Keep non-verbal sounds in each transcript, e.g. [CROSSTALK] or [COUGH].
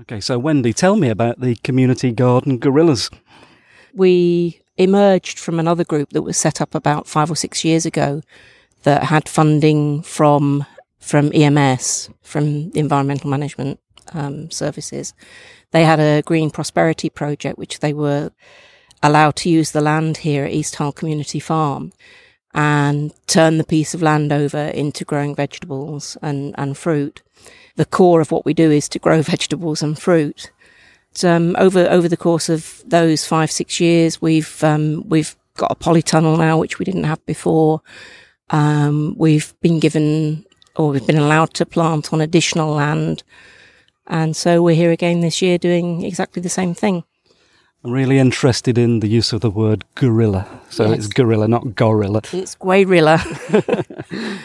Okay, so Wendy, tell me about the community garden guerrillas. We emerged from another group that was set up about five or six years ago that had funding from from EMS, from the Environmental Management um, Services. They had a green prosperity project, which they were allowed to use the land here at East Hull Community Farm and turn the piece of land over into growing vegetables and, and fruit. The core of what we do is to grow vegetables and fruit. Um, over over the course of those five six years, we've um, we've got a polytunnel now, which we didn't have before. Um, we've been given or we've been allowed to plant on additional land, and so we're here again this year doing exactly the same thing. I'm really interested in the use of the word gorilla. So yes. it's gorilla, not gorilla. It's guerrilla. [LAUGHS]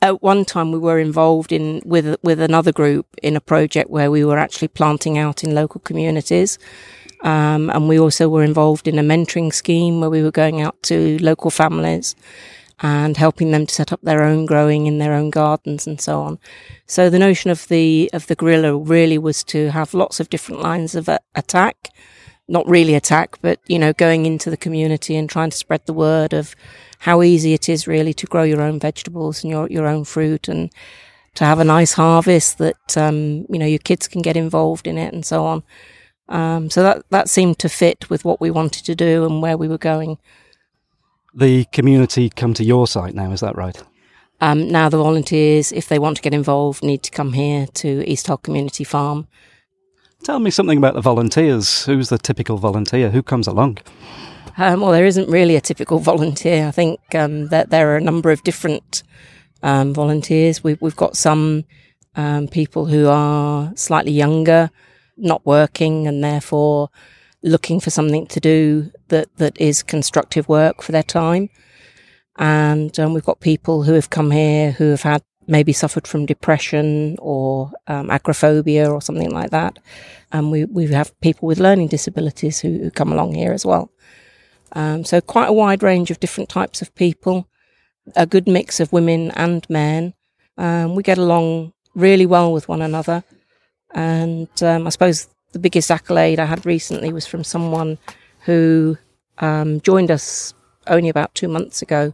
At one time, we were involved in with with another group in a project where we were actually planting out in local communities, um, and we also were involved in a mentoring scheme where we were going out to local families and helping them to set up their own growing in their own gardens and so on. So the notion of the of the guerrilla really was to have lots of different lines of attack not really attack, but you know, going into the community and trying to spread the word of how easy it is really to grow your own vegetables and your your own fruit and to have a nice harvest that um, you know your kids can get involved in it and so on. Um, so that that seemed to fit with what we wanted to do and where we were going. The community come to your site now, is that right? Um, now the volunteers, if they want to get involved, need to come here to East Hull Community Farm Tell me something about the volunteers. Who's the typical volunteer? Who comes along? Um, well, there isn't really a typical [LAUGHS] volunteer. I think um, that there are a number of different um, volunteers. We've, we've got some um, people who are slightly younger, not working, and therefore looking for something to do that, that is constructive work for their time. And um, we've got people who have come here who have had maybe suffered from depression or um, agoraphobia or something like that. And we, we have people with learning disabilities who, who come along here as well. Um, so quite a wide range of different types of people, a good mix of women and men. Um, we get along really well with one another. And um, I suppose the biggest accolade I had recently was from someone who um, joined us only about two months ago.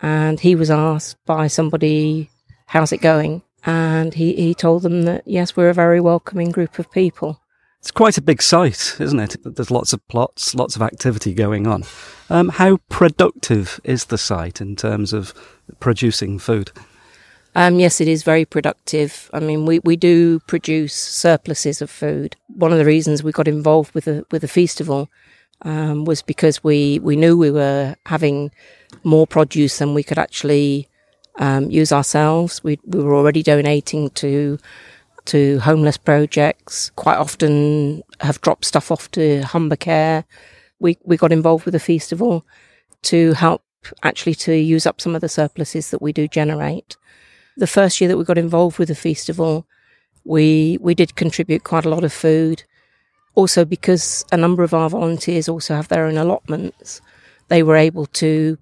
And he was asked by somebody how's it going? And he, he told them that, yes, we're a very welcoming group of people. It's quite a big site, isn't it? There's lots of plots, lots of activity going on. Um, how productive is the site in terms of producing food? Um, yes, it is very productive. I mean, we, we do produce surpluses of food. One of the reasons we got involved with the with the festival um, was because we, we knew we were having more produce than we could actually um, use ourselves. We, we were already donating to to homeless projects. Quite often have dropped stuff off to Humber Care. We we got involved with the festival to help actually to use up some of the surpluses that we do generate. The first year that we got involved with the festival, we we did contribute quite a lot of food. Also, because a number of our volunteers also have their own allotments, they were able to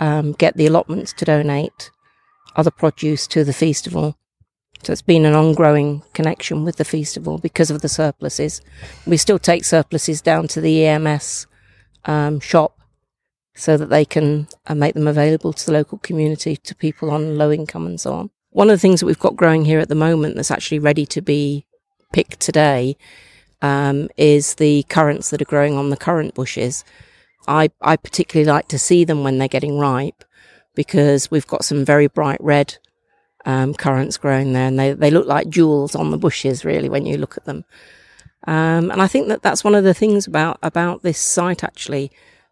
um, get the allotments to donate other produce to the festival. So it's been an ongoing connection with the festival because of the surpluses. We still take surpluses down to the EMS um, shop so that they can uh, make them available to the local community, to people on low income and so on. One of the things that we've got growing here at the moment that's actually ready to be picked today um, is the currants that are growing on the currant bushes. I, I particularly like to see them when they're getting ripe because we've got some very bright red um, currants growing there, and they they look like jewels on the bushes, really, when you look at them. Um, and I think that that's one of the things about about this site actually,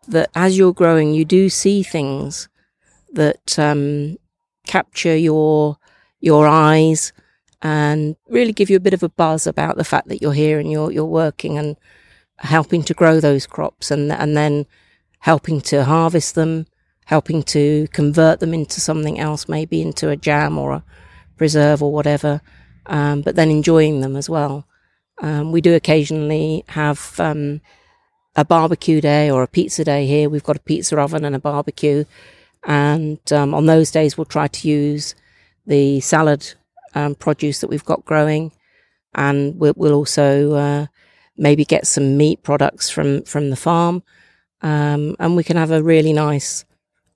that as you're growing, you do see things that um, capture your your eyes and really give you a bit of a buzz about the fact that you're here and you're you're working and helping to grow those crops and and then helping to harvest them helping to convert them into something else, maybe into a jam or a preserve or whatever, um, but then enjoying them as well. Um, we do occasionally have um, a barbecue day or a pizza day here. We've got a pizza oven and a barbecue. And um, on those days, we'll try to use the salad um, produce that we've got growing and we'll, we'll also uh, maybe get some meat products from from the farm, um, and we can have a really nice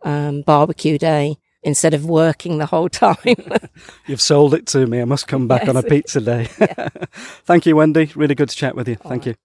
um, barbecue day instead of working the whole [LAUGHS] time. [LAUGHS] You've sold it to me. I must come back yes. on a pizza day. [LAUGHS] Yeah. Thank you, Wendy. Really good to chat with you. All Thank right. you.